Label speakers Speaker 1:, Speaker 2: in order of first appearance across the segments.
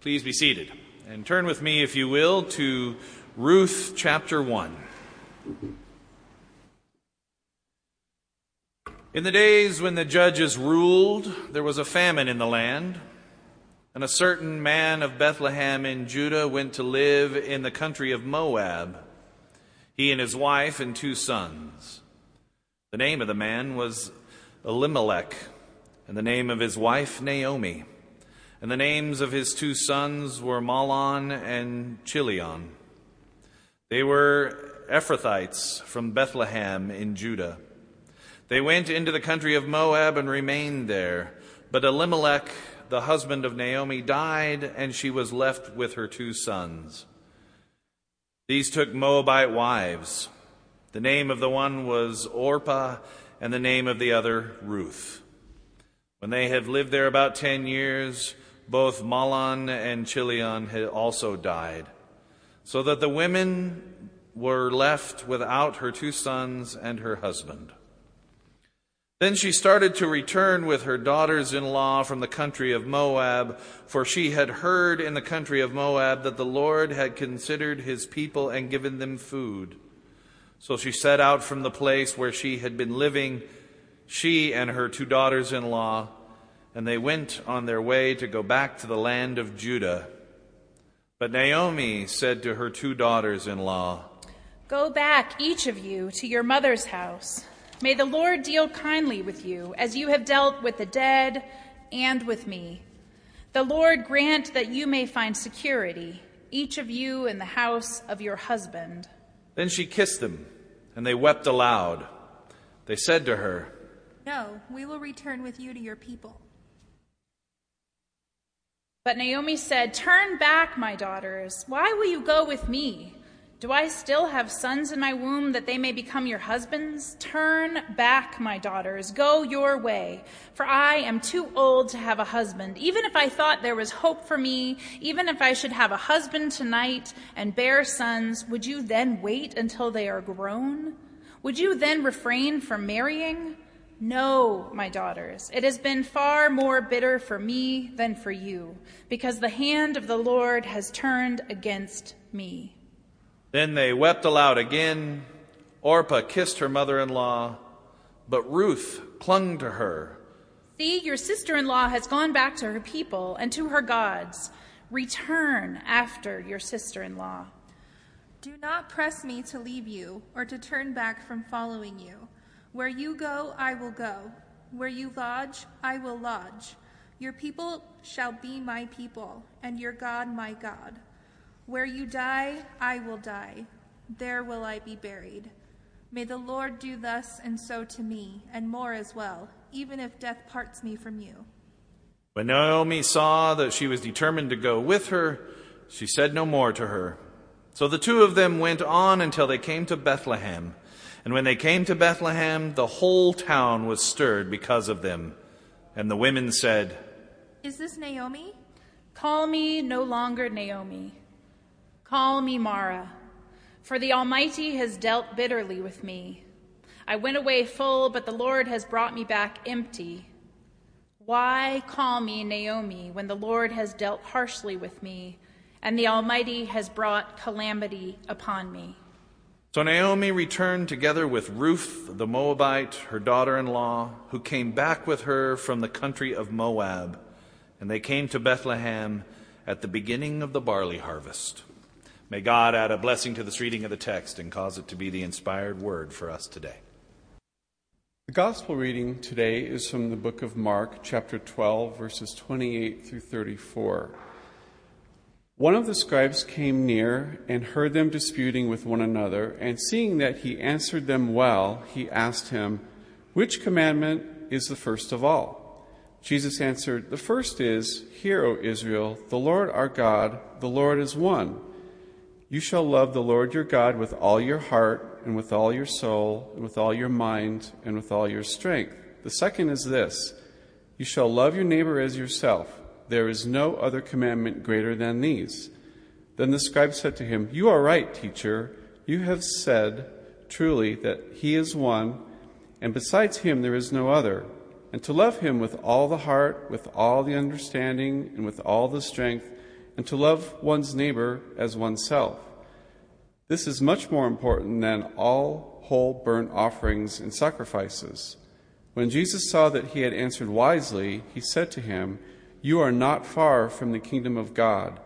Speaker 1: Please be seated and turn with me, if you will, to Ruth chapter 1. In the days when the judges ruled, there was a famine in the land, and a certain man of Bethlehem in Judah went to live in the country of Moab, he and his wife and two sons. The name of the man was Elimelech, and the name of his wife Naomi. And the names of his two sons were Mahlon and Chilion. They were Ephrathites from Bethlehem in Judah. They went into the country of Moab and remained there. But Elimelech, the husband of Naomi, died, and she was left with her two sons. These took Moabite wives. The name of the one was Orpah, and the name of the other Ruth. When they had lived there about ten years, both Mahlon and Chilion had also died, so that the women were left without her two sons and her husband. Then she started to return with her daughters in law from the country of Moab, for she had heard in the country of Moab that the Lord had considered his people and given them food. So she set out from the place where she had been living, she and her two daughters in law and they went on their way to go back to the land of Judah. But Naomi said to her two daughters in law,
Speaker 2: Go back, each of you, to your mother's house. May the Lord deal kindly with you, as you have dealt with the dead and with me. The Lord grant that you may find security, each of you in the house of your husband.
Speaker 1: Then she kissed them, and they wept aloud. They said to her,
Speaker 3: No, we will return with you to your people.
Speaker 2: But Naomi said, Turn back, my daughters. Why will you go with me? Do I still have sons in my womb that they may become your husbands? Turn back, my daughters. Go your way. For I am too old to have a husband. Even if I thought there was hope for me, even if I should have a husband tonight and bear sons, would you then wait until they are grown? Would you then refrain from marrying? No, my daughters, it has been far more bitter for me than for you, because the hand of the Lord has turned against me.
Speaker 1: Then they wept aloud again. Orpah kissed her mother in law, but Ruth clung to her.
Speaker 2: See, your sister in law has gone back to her people and to her gods. Return after your sister in law.
Speaker 3: Do not press me to leave you or to turn back from following you. Where you go, I will go. Where you lodge, I will lodge. Your people shall be my people, and your God my God. Where you die, I will die. There will I be buried. May the Lord do thus and so to me, and more as well, even if death parts me from you.
Speaker 1: When Naomi saw that she was determined to go with her, she said no more to her. So the two of them went on until they came to Bethlehem. And when they came to Bethlehem, the whole town was stirred because of them. And the women said,
Speaker 3: Is this Naomi?
Speaker 2: Call me no longer Naomi. Call me Mara, for the Almighty has dealt bitterly with me. I went away full, but the Lord has brought me back empty. Why call me Naomi when the Lord has dealt harshly with me, and the Almighty has brought calamity upon me?
Speaker 1: So Naomi returned together with Ruth the Moabite, her daughter in law, who came back with her from the country of Moab. And they came to Bethlehem at the beginning of the barley harvest. May God add a blessing to this reading of the text and cause it to be the inspired word for us today.
Speaker 4: The gospel reading today is from the book of Mark, chapter 12, verses 28 through 34. One of the scribes came near and heard them disputing with one another, and seeing that he answered them well, he asked him, Which commandment is the first of all? Jesus answered, The first is, Hear, O Israel, the Lord our God, the Lord is one. You shall love the Lord your God with all your heart, and with all your soul, and with all your mind, and with all your strength. The second is this You shall love your neighbor as yourself. There is no other commandment greater than these. Then the scribe said to him, You are right, teacher. You have said truly that he is one, and besides him there is no other. And to love him with all the heart, with all the understanding, and with all the strength, and to love one's neighbor as oneself. This is much more important than all whole burnt offerings and sacrifices. When Jesus saw that he had answered wisely, he said to him, You are not far from the kingdom of God.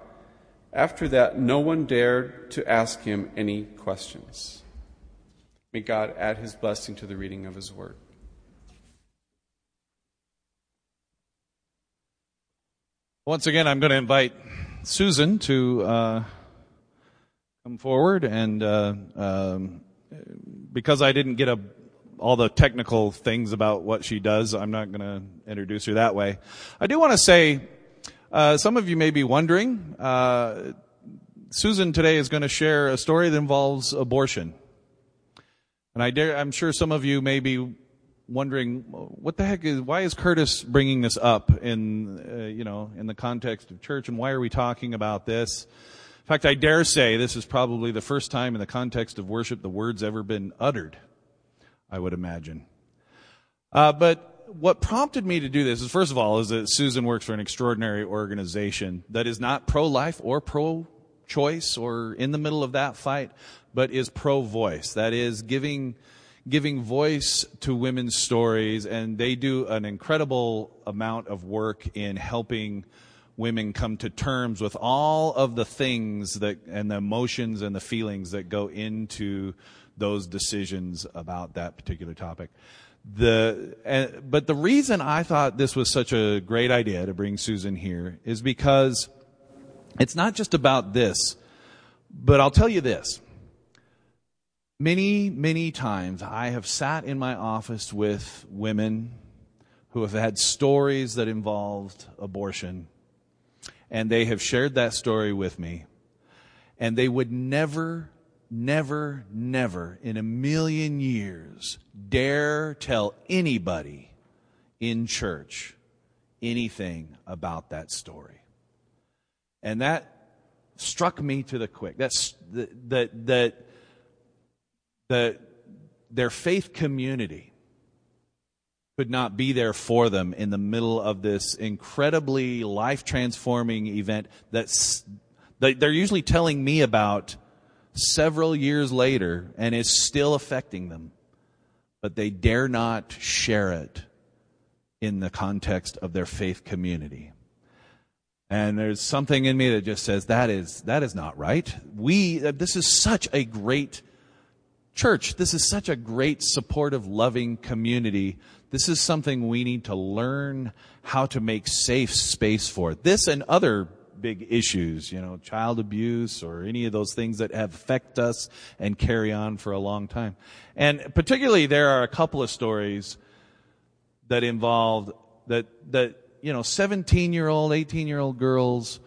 Speaker 4: After that, no one dared to ask him any questions. May God add his blessing to the reading of his word.
Speaker 1: Once again, I'm going to invite Susan to uh, come forward, and uh, um, because I didn't get a, all the technical things about what she does, I'm not going to introduce her that way. I do want to say, uh, some of you may be wondering. Uh, Susan today is going to share a story that involves abortion, and I dare, I'm sure some of you may be wondering what the heck is why is Curtis bringing this up in uh, you know in the context of church and why are we talking about this? In fact, I dare say this is probably the first time in the context of worship the words ever been uttered. I would imagine. Uh, but what prompted me to do this is first of all is that Susan works for an extraordinary organization that is not pro-life or pro-choice or in the middle of that fight, but is pro-voice. That is giving giving voice to women's stories, and they do an incredible amount of work in helping women come to terms with all of the things that and the emotions and the feelings that go into those decisions about that particular topic. The uh, but the reason I thought this was such a great idea to bring Susan here is because it's not just about this, but I'll tell you this. Many, many times I have sat in my office with women who have had stories that involved abortion, and they have shared that story with me, and they would never, never, never in a million years dare tell anybody in church anything about that story. And that struck me to the quick. That's that, that, that their faith community could not be there for them in the middle of this incredibly life transforming event that's that they're usually telling me about several years later and is still affecting them but they dare not share it in the context of their faith community. And there's something in me that just says that is that is not right. We uh, this is such a great Church, this is such a great, supportive, loving community. This is something we need to learn how to make safe space for. This and other big issues, you know, child abuse or any of those things that have affect us and carry on for a long time. And particularly there are a couple of stories that involved that, that, you know, 17 year old, 18 year old girls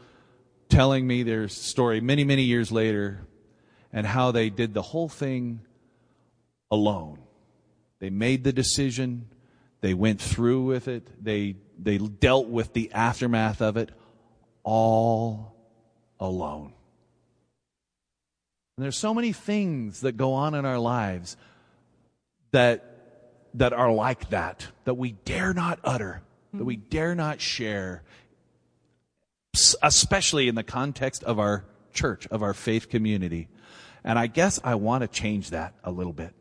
Speaker 1: telling me their story many, many years later and how they did the whole thing alone. They made the decision. They went through with it. They, they dealt with the aftermath of it all alone. And there's so many things that go on in our lives that, that are like that, that we dare not utter, that we mm-hmm. dare not share, especially in the context of our church, of our faith community. And I guess I want to change that a little bit.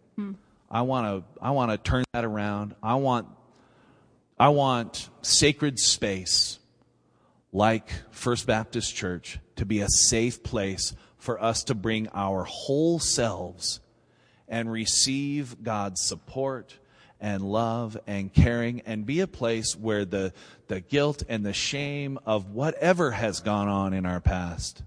Speaker 1: I want to I want to turn that around. I want I want sacred space like First Baptist Church to be a safe place for us to bring our whole selves and receive God's support and love and caring and be a place where the, the guilt and the shame of whatever has gone on in our past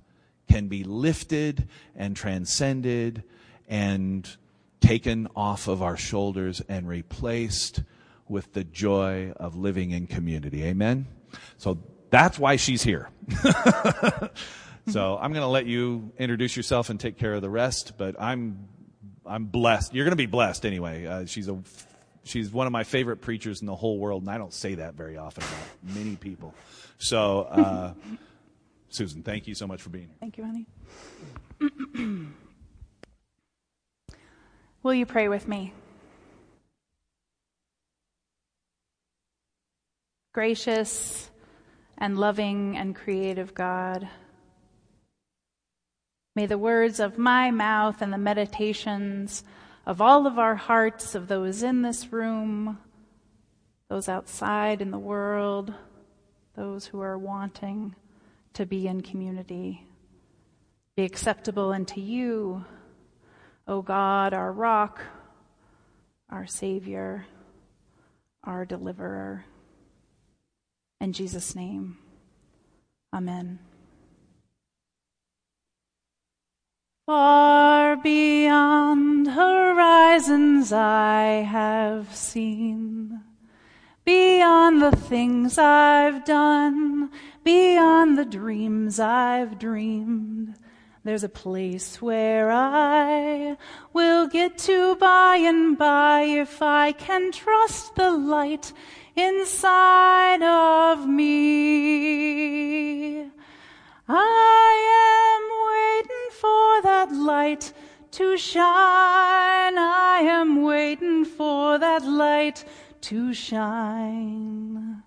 Speaker 1: can be lifted and transcended and taken off of our shoulders and replaced with the joy of living in community. Amen? So that's why she's here. so I'm going to let you introduce yourself and take care of the rest, but I'm, I'm blessed. You're going to be blessed anyway. Uh, she's a, she's one of my favorite preachers in the whole world, and I don't say that very often about many people. So, uh, Susan, thank you so much for being here.
Speaker 5: Thank you, honey. Will you pray with me? Gracious and loving and creative God,
Speaker 2: May the words of my mouth and the meditations of all of our hearts, of those in this room, those outside in the world, those who are wanting to be in community, be acceptable unto you, O God, our rock, our Savior, our deliverer. In Jesus' name, Amen. Far beyond horizons I have seen, beyond the things I've done, beyond the dreams I've dreamed. There's a place where I will get to by and by if I can trust the light inside of me. I am waiting for that light to shine. I am waiting for that light to shine.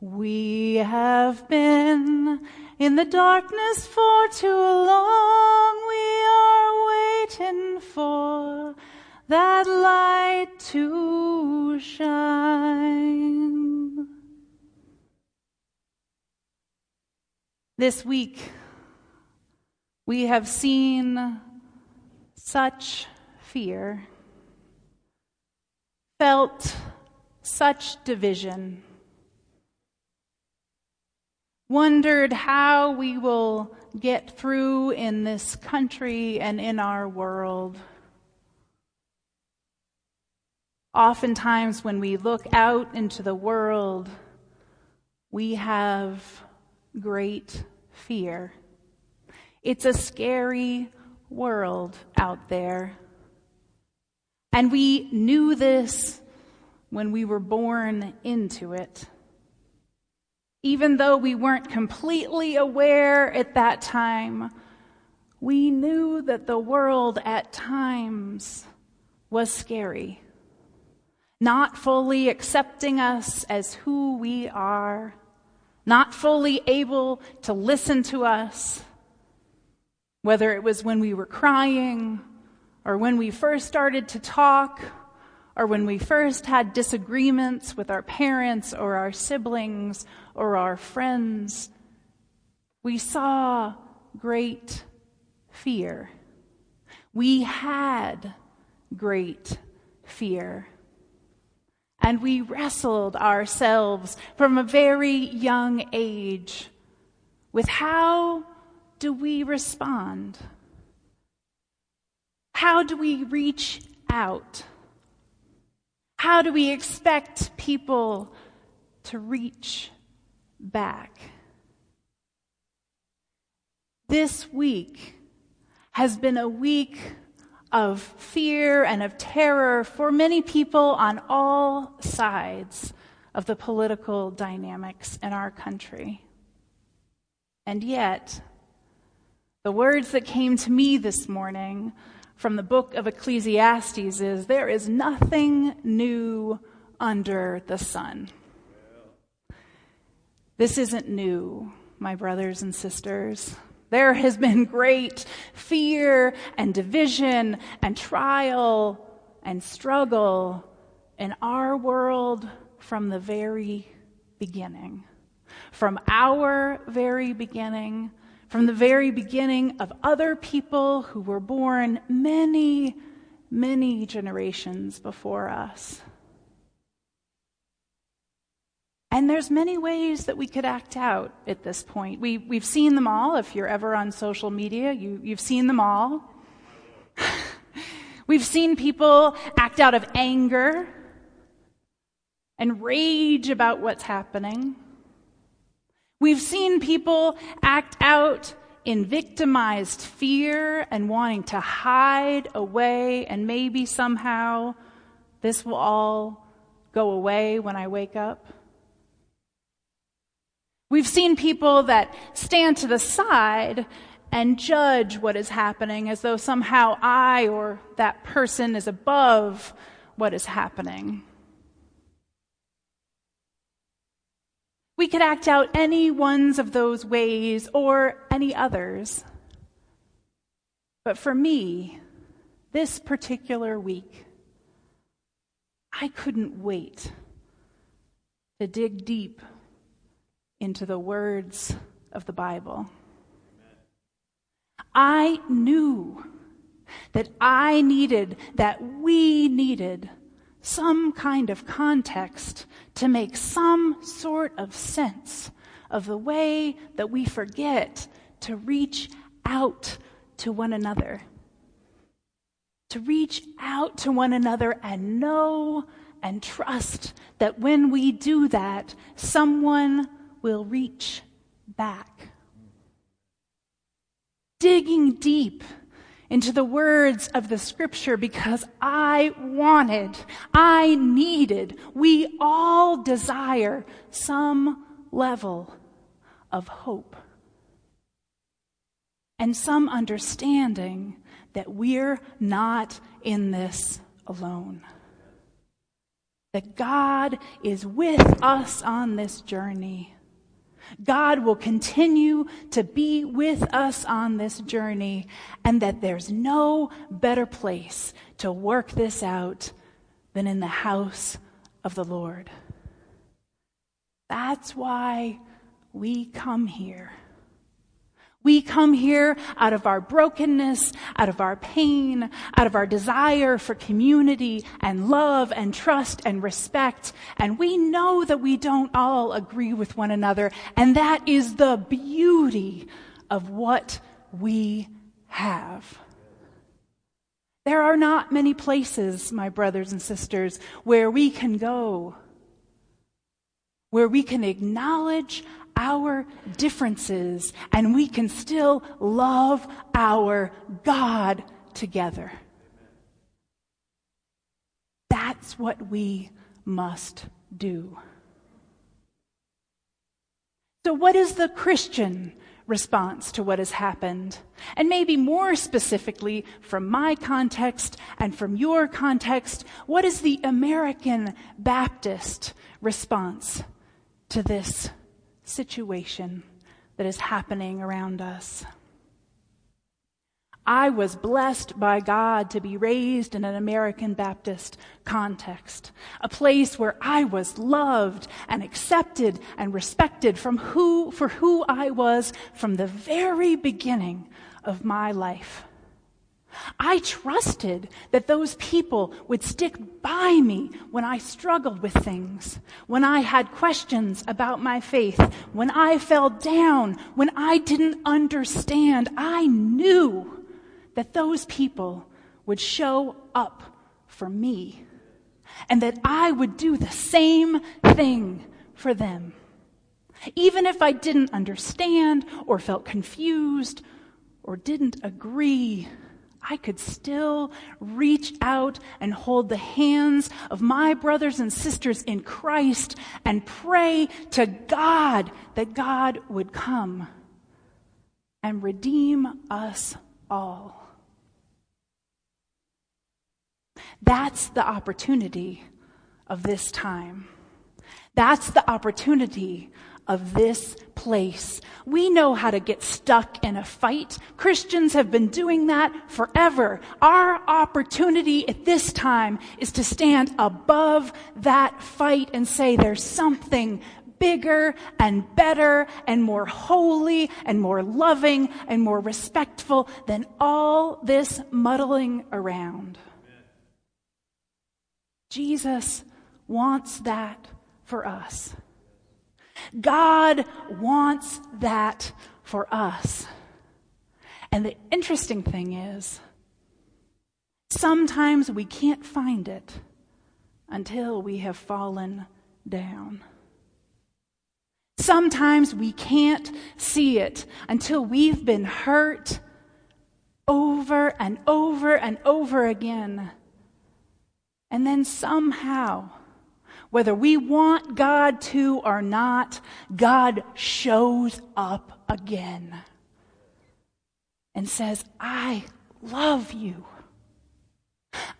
Speaker 2: We have been in the darkness for too long. We are waiting for that light to shine. This week, we have seen such fear, felt such division, wondered how we will get through in this country and in our world. Oftentimes, when we look out into the world, we have great fear. It's a scary world out there. And we knew this when we were born into it. Even though we weren't completely aware at that time, we knew that the world at times was scary, not fully accepting us as who we are. Not fully able to listen to us, whether it was when we were crying, or when we first started to talk, or when we first had disagreements with our parents or our siblings or our friends, we saw great fear. We had great fear. And we wrestled ourselves from a very young age with how do we respond? How do we reach out? How do we expect people to reach back? This week has been a week of fear and of terror for many people on all sides of the political dynamics in our country. And yet, the words that came to me this morning from the book of Ecclesiastes is there is nothing new under the sun. This isn't new, my brothers and sisters. There has been great fear and division and trial and struggle in our world from the very beginning. From our very beginning, from the very beginning of other people who were born many, many generations before us. And there's many ways that we could act out at this point. We, we've seen them all. If you're ever on social media, you, you've seen them all. we've seen people act out of anger and rage about what's happening. We've seen people act out in victimized fear and wanting to hide away, and maybe somehow this will all go away when I wake up. We've seen people that stand to the side and judge what is happening as though somehow I or that person is above what is happening. We could act out any ones of those ways or any others. But for me, this particular week, I couldn't wait to dig deep into the words of the Bible. I knew that I needed, that we needed some kind of context to make some sort of sense of the way that we forget to reach out to one another. To reach out to one another and know and trust that when we do that, someone will reach back. Digging deep into the words of the scripture because I wanted, I needed, we all desire some level of hope and some understanding that we're not in this alone. That God is with us on this journey God will continue to be with us on this journey, and that there's no better place to work this out than in the house of the Lord. That's why we come here. We come here out of our brokenness, out of our pain, out of our desire for community and love and trust and respect. And we know that we don't all agree with one another. And that is the beauty of what we have. There are not many places, my brothers and sisters, where we can go, where we can acknowledge our differences and we can still love our God together. That's what we must do. So, what is the Christian response to what has happened? And maybe more specifically, from my context and from your context, what is the American Baptist response to this situation that is happening around us. I was blessed by God to be raised in an American Baptist context, a place where I was loved and accepted and respected from who, for who I was from the very beginning of my life. I trusted that those people would stick by me when I struggled with things, when I had questions about my faith, when I fell down, when I didn't understand. I knew that those people would show up for me and that I would do the same thing for them. Even if I didn't understand or felt confused or didn't agree I could still reach out and hold the hands of my brothers and sisters in Christ and pray to God that God would come and redeem us all. That's the opportunity of this time. That's the opportunity of this place. We know how to get stuck in a fight. Christians have been doing that forever. Our opportunity at this time is to stand above that fight and say there's something bigger and better and more holy and more loving and more respectful than all this muddling around. Jesus wants that for us. God wants that for us. And the interesting thing is, sometimes we can't find it until we have fallen down. Sometimes we can't see it until we've been hurt over and over and over again. And then somehow, whether we want God to or not, God shows up again and says, I love you.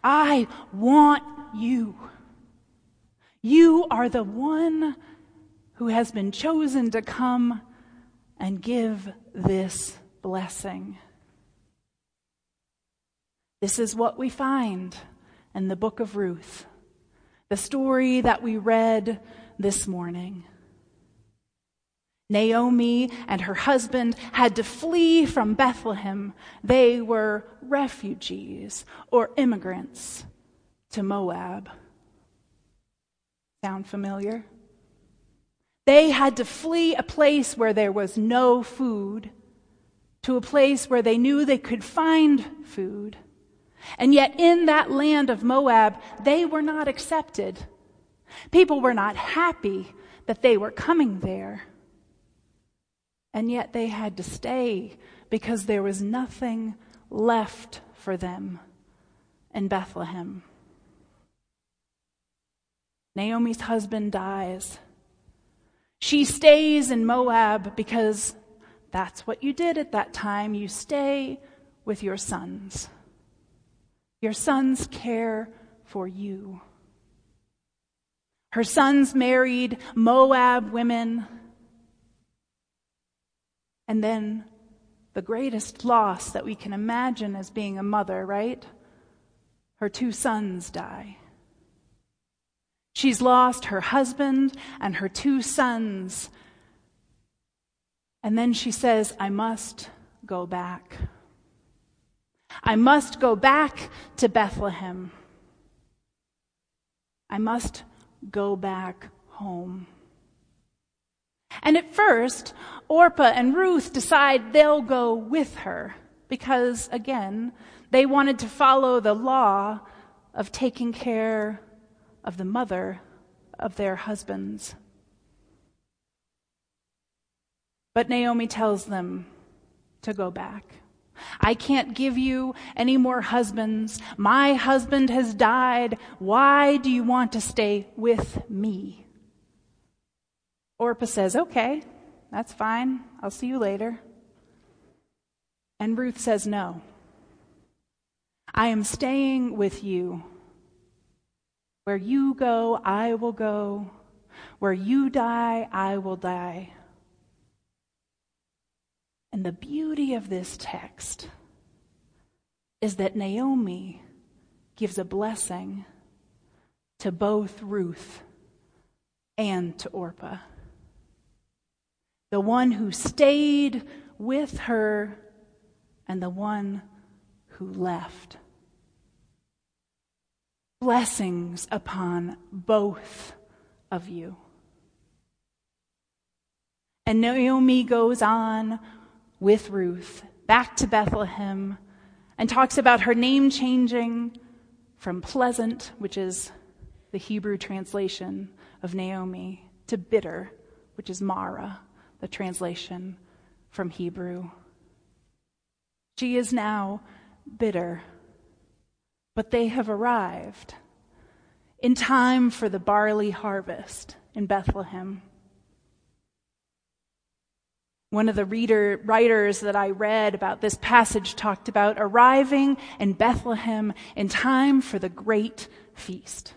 Speaker 2: I want you. You are the one who has been chosen to come and give this blessing. This is what we find in the book of Ruth, the story that we read this morning. Naomi and her husband had to flee from Bethlehem. They were refugees or immigrants to Moab. Sound familiar? They had to flee a place where there was no food to a place where they knew they could find food. And yet, in that land of Moab, they were not accepted. People were not happy that they were coming there. And yet, they had to stay because there was nothing left for them in Bethlehem. Naomi's husband dies. She stays in Moab because that's what you did at that time. You stay with your sons. Your sons care for you. Her sons married Moab women. And then the greatest loss that we can imagine as being a mother, right? Her two sons die. She's lost her husband and her two sons and then she says, I must go back. I must go back to Bethlehem. I must go back home. And at first, Orpah and Ruth decide they'll go with her because, again, they wanted to follow the law of taking care of the mother of their husbands. But Naomi tells them to go back. I can't give you any more husbands. My husband has died. Why do you want to stay with me? Orpah says, Okay, that's fine. I'll see you later. And Ruth says, No. I am staying with you. Where you go, I will go. Where you die, I will die. And the beauty of this text is that Naomi gives a blessing to both Ruth and to Orpah. The one who stayed with her and the one who left. Blessings upon both of you. And Naomi goes on with Ruth back to Bethlehem and talks about her name changing from pleasant, which is the Hebrew translation of Naomi, to bitter, which is Mara, the translation from Hebrew. She is now bitter, but they have arrived in time for the barley harvest in Bethlehem. One of the reader, writers that I read about this passage talked about arriving in Bethlehem in time for the great feast,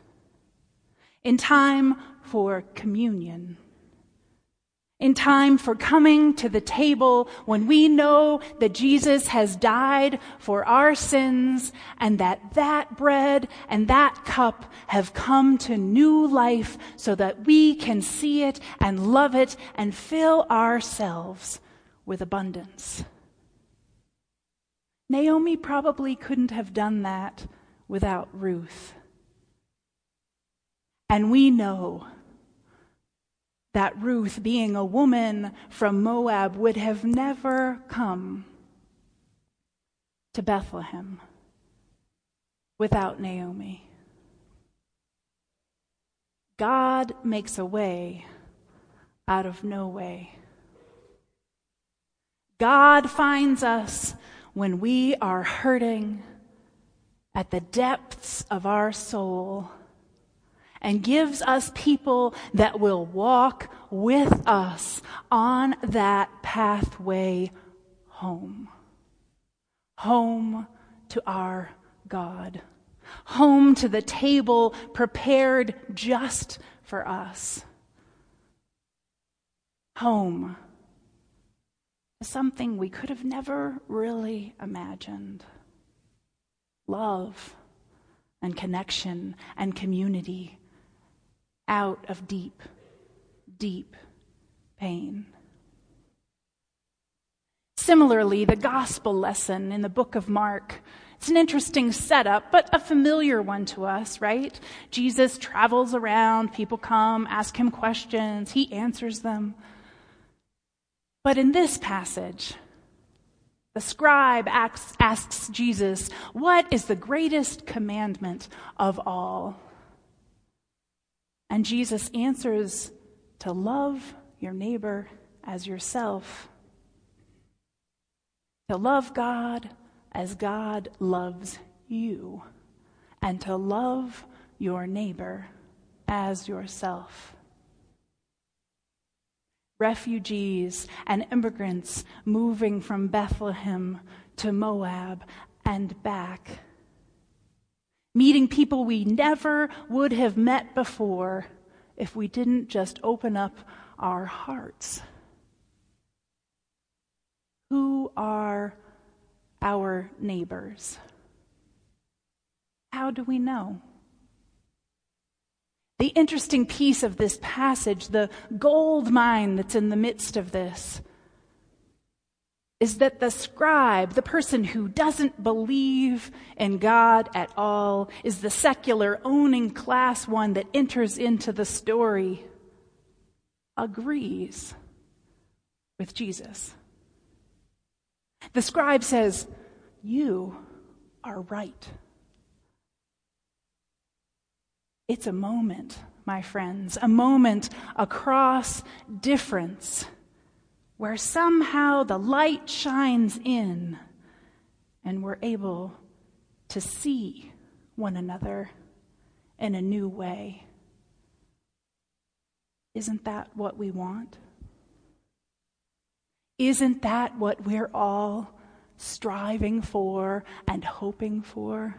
Speaker 2: in time for communion in time for coming to the table when we know that Jesus has died for our sins and that that bread and that cup have come to new life so that we can see it and love it and fill ourselves with abundance. Naomi probably couldn't have done that without Ruth. And we know that Ruth, being a woman from Moab, would have never come to Bethlehem without Naomi. God makes a way out of no way. God finds us when we are hurting at the depths of our soul and gives us people that will walk with us on that pathway home. Home to our God. Home to the table prepared just for us. Home something we could have never really imagined. love and connection and community out of deep, deep pain. Similarly, the gospel lesson in the book of Mark. It's an interesting setup, but a familiar one to us, right? Jesus travels around, people come, ask him questions, he answers them. But in this passage, the scribe asks, asks, Jesus, What is the greatest commandment of all? And Jesus answers, To love your neighbor as yourself. To love God as God loves you. And to love your neighbor as yourself refugees and immigrants moving from Bethlehem to Moab and back. Meeting people we never would have met before if we didn't just open up our hearts. Who are our neighbors? How do we know? The interesting piece of this passage, the gold mine that's in the midst of this, is that the scribe, the person who doesn't believe in God at all, is the secular owning class one that enters into the story, agrees with Jesus. The scribe says, You are right. It's a moment, my friends, a moment across difference where somehow the light shines in and we're able to see one another in a new way. Isn't that what we want? Isn't that what we're all striving for and hoping for?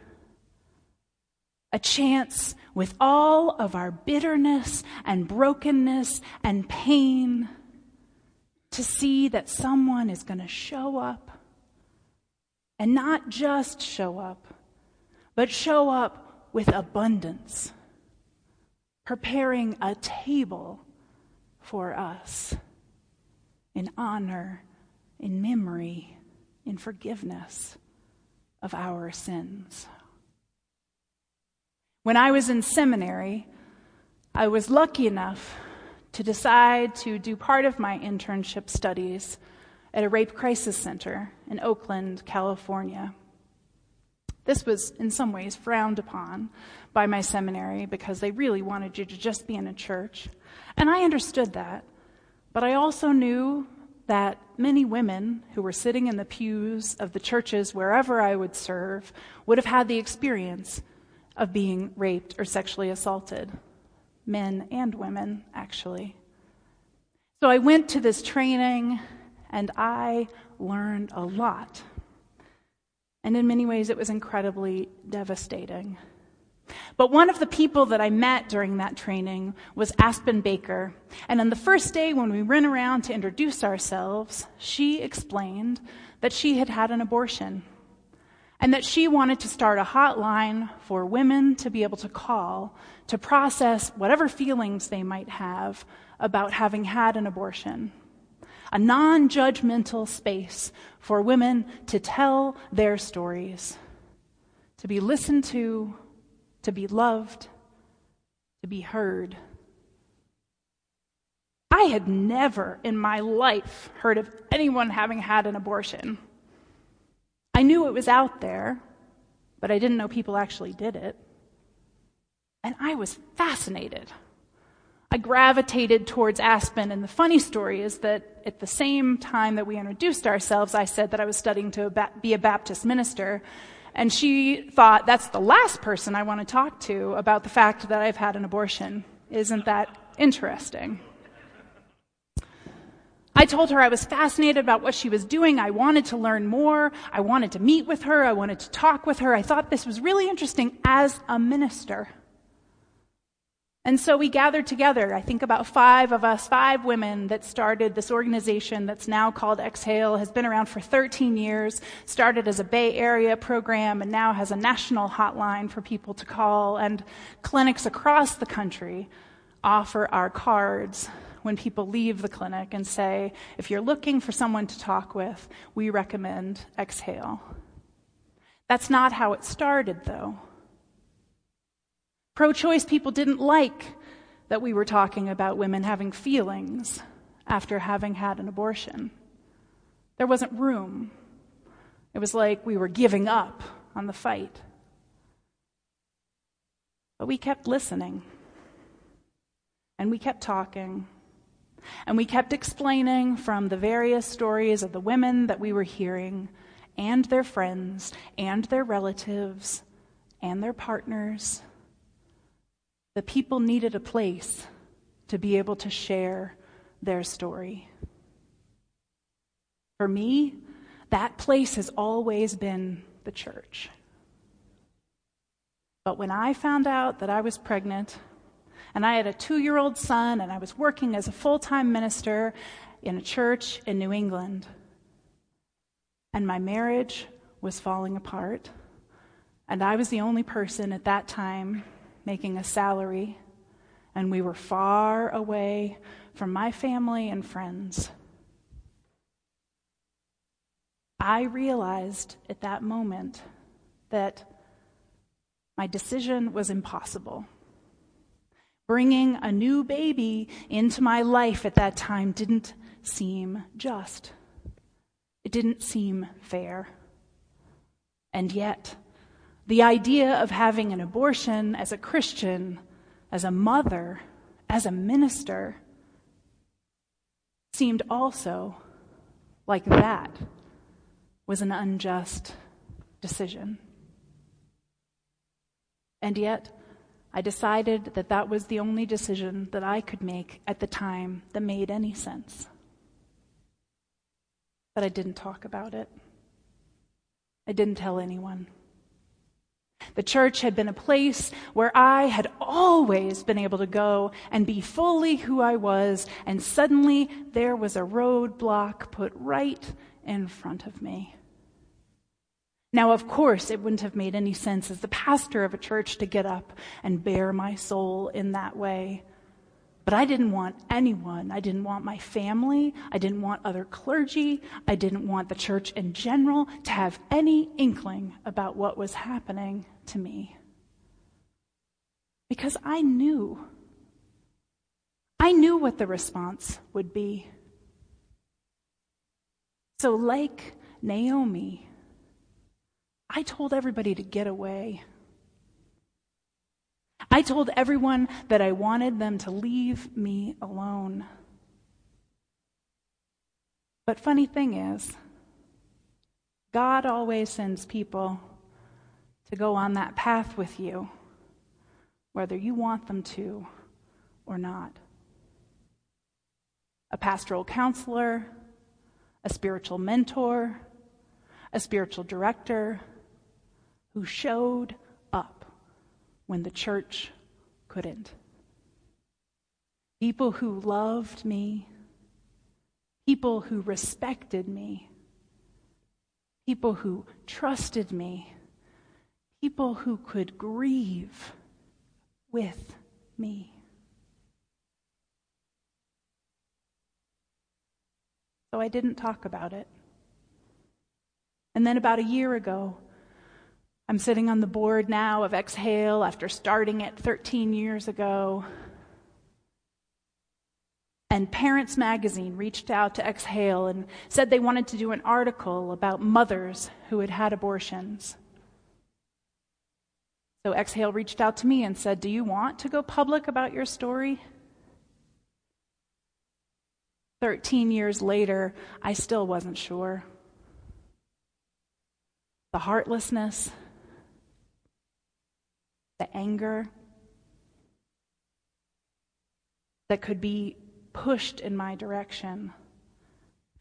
Speaker 2: a chance with all of our bitterness and brokenness and pain to see that someone is going to show up and not just show up, but show up with abundance, preparing a table for us in honor, in memory, in forgiveness of our sins. When I was in seminary, I was lucky enough to decide to do part of my internship studies at a rape crisis center in Oakland, California. This was, in some ways, frowned upon by my seminary because they really wanted you to just be in a church. And I understood that. But I also knew that many women who were sitting in the pews of the churches wherever I would serve would have had the experience of being raped or sexually assaulted, men and women, actually. So I went to this training and I learned a lot. And in many ways, it was incredibly devastating. But one of the people that I met during that training was Aspen Baker. And on the first day, when we ran around to introduce ourselves, she explained that she had had an abortion and that she wanted to start a hotline for women to be able to call to process whatever feelings they might have about having had an abortion. A non judgmental space for women to tell their stories, to be listened to, to be loved, to be heard. I had never in my life heard of anyone having had an abortion. I knew it was out there, but I didn't know people actually did it. And I was fascinated. I gravitated towards Aspen, and the funny story is that at the same time that we introduced ourselves, I said that I was studying to be a Baptist minister. And she thought, that's the last person I want to talk to about the fact that I've had an abortion. Isn't that interesting? I told her I was fascinated about what she was doing. I wanted to learn more. I wanted to meet with her. I wanted to talk with her. I thought this was really interesting as a minister. And so we gathered together. I think about five of us, five women that started this organization that's now called Exhale, has been around for 13 years, started as a Bay Area program, and now has a national hotline for people to call. And clinics across the country offer our cards when people leave the clinic and say, if you're looking for someone to talk with, we recommend Exhale. That's not how it started, though. Pro choice people didn't like that we were talking about women having feelings after having had an abortion. There wasn't room. It was like we were giving up on the fight. But we kept listening. And we kept talking. And we kept explaining from the various stories of the women that we were hearing, and their friends, and their relatives, and their partners, the people needed a place to be able to share their story. For me, that place has always been the church. But when I found out that I was pregnant, and I had a two year old son, and I was working as a full time minister in a church in New England, and my marriage was falling apart, and I was the only person at that time making a salary, and we were far away from my family and friends. I realized at that moment that my decision was impossible. Bringing a new baby into my life at that time didn't seem just. It didn't seem fair. And yet, the idea of having an abortion as a Christian, as a mother, as a minister, seemed also like that was an unjust decision. And yet, I decided that that was the only decision that I could make at the time that made any sense. But I didn't talk about it. I didn't tell anyone. The church had been a place where I had always been able to go and be fully who I was, and suddenly there was a roadblock put right in front of me. Now, of course, it wouldn't have made any sense as the pastor of a church to get up and bare my soul in that way. But I didn't want anyone. I didn't want my family. I didn't want other clergy. I didn't want the church in general to have any inkling about what was happening to me. Because I knew. I knew what the response would be. So, like Naomi, I told everybody to get away. I told everyone that I wanted them to leave me alone. But funny thing is, God always sends people to go on that path with you, whether you want them to or not. A pastoral counselor, a spiritual mentor, a spiritual director who showed up when the church couldn't. People who loved me, people who respected me, people who trusted me, people who could grieve with me. So I didn't talk about it. And then about a year ago, I'm sitting on the board now of Exhale after starting it 13 years ago. And Parents Magazine reached out to Exhale and said they wanted to do an article about mothers who had had abortions. So Exhale reached out to me and said, Do you want to go public about your story? 13 years later, I still wasn't sure. The heartlessness, the anger that could be pushed in my direction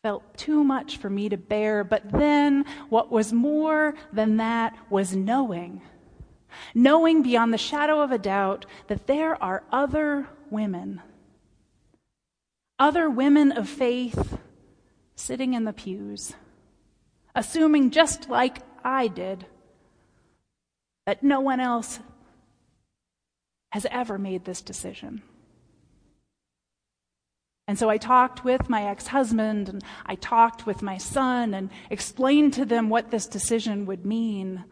Speaker 2: felt too much for me to bear. But then, what was more than that was knowing knowing beyond the shadow of a doubt that there are other women, other women of faith sitting in the pews, assuming just like I did that no one else has ever made this decision. And so I talked with my ex husband and I talked with my son and explained to them what this decision would mean.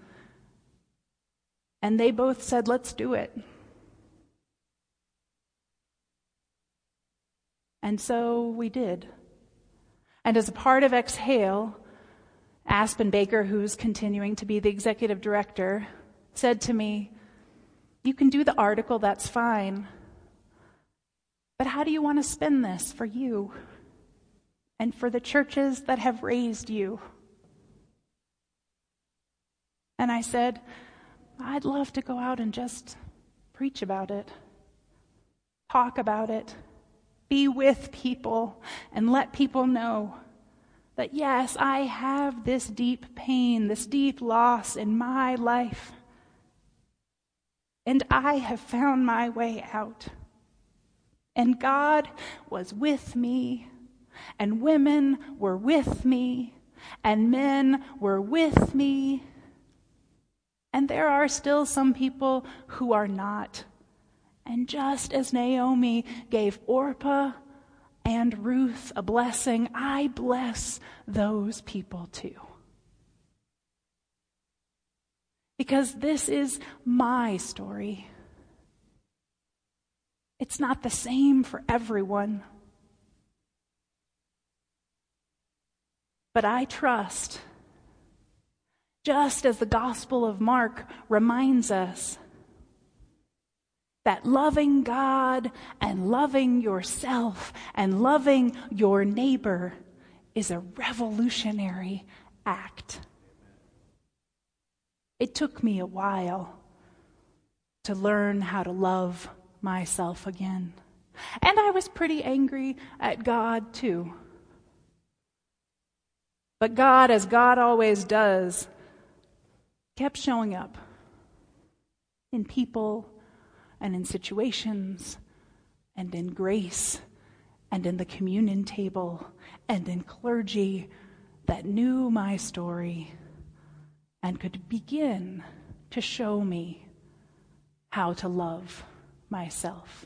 Speaker 2: And they both said, let's do it. And so we did. And as a part of Exhale, Aspen Baker, who's continuing to be the executive director, said to me, You can do the article, that's fine. But how do you want to spin this for you and for the churches that have raised you? And I said, I'd love to go out and just preach about it, talk about it, be with people, and let people know that yes, I have this deep pain, this deep loss in my life. And I have found my way out. And God was with me, and women were with me, and men were with me and there are still some people who are not. And just as Naomi gave Orpah and Ruth a blessing, I bless those people too. Because this is my story. It's not the same for everyone. But I trust just as the Gospel of Mark reminds us that loving God and loving yourself and loving your neighbor is a revolutionary act. It took me a while to learn how to love myself again. And I was pretty angry at God too. But God, as God always does, kept showing up in people and in situations and in grace and in the communion table and in clergy that knew my story and could begin to show me how to love myself.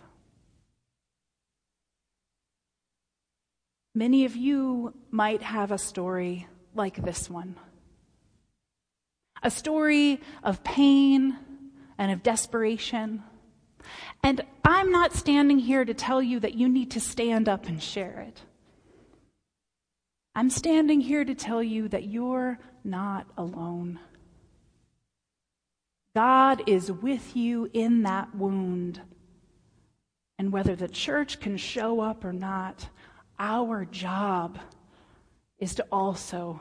Speaker 2: Many of you might have a story like this one a story of pain and of desperation. And I'm not standing here to tell you that you need to stand up and share it. I'm standing here to tell you that you're not alone. God is with you in that wound. And whether the church can show up or not, our job is to also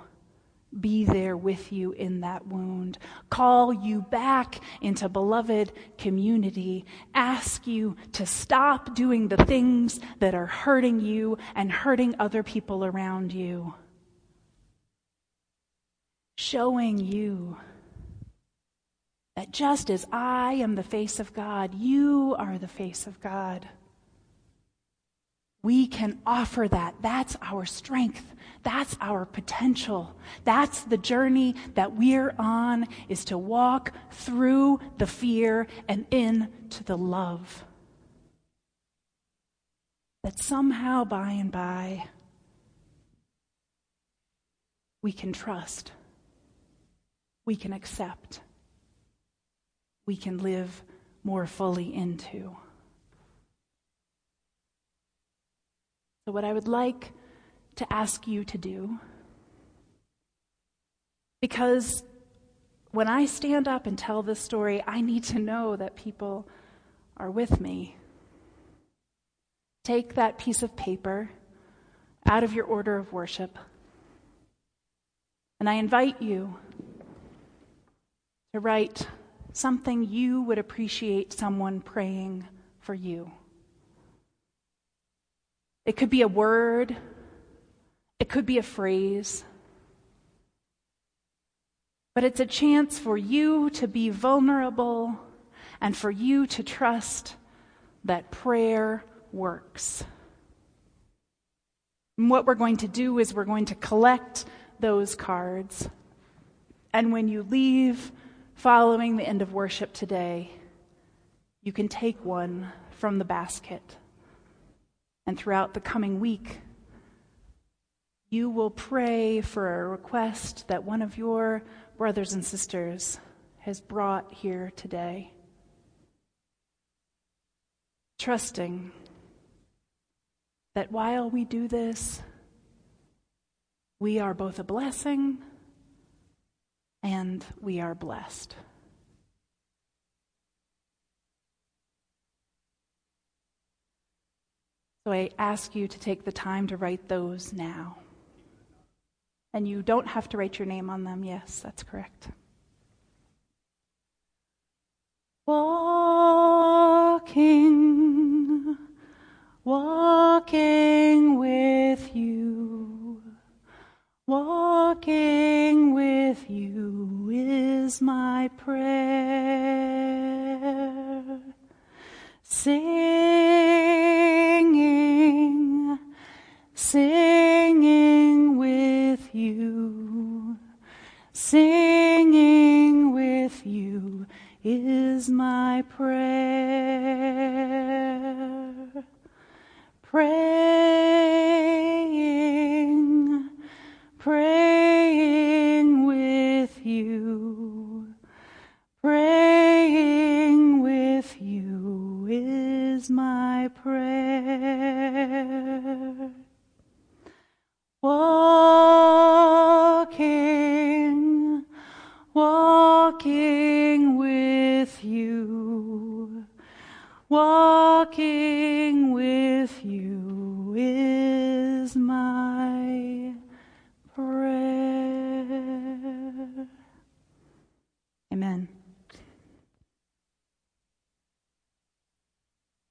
Speaker 2: be there with you in that wound, call you back into beloved community, ask you to stop doing the things that are hurting you and hurting other people around you, showing you that just as I am the face of God, you are the face of God. We can offer that. That's our strength. That's our potential. That's the journey that we're on is to walk through the fear and into the love. That somehow by and by we can trust. We can accept. We can live more fully into. So, what I would like to ask you to do. Because when I stand up and tell this story, I need to know that people are with me. Take that piece of paper out of your order of worship, and I invite you to write something you would appreciate someone praying for you. It could be a word it could be a phrase. but it's a chance for you to be vulnerable and for you to trust that prayer works. And what we're going to do is we're going to collect those cards. And when you leave following the end of worship today, you can take one from the basket. And throughout the coming week, you will pray for a request that one of your brothers and sisters has brought here today. Trusting that while we do this, we are both a blessing and we are blessed. So I ask you to take the time to write those now. And you don't have to write your name on them. Yes, that's correct. Walking, walking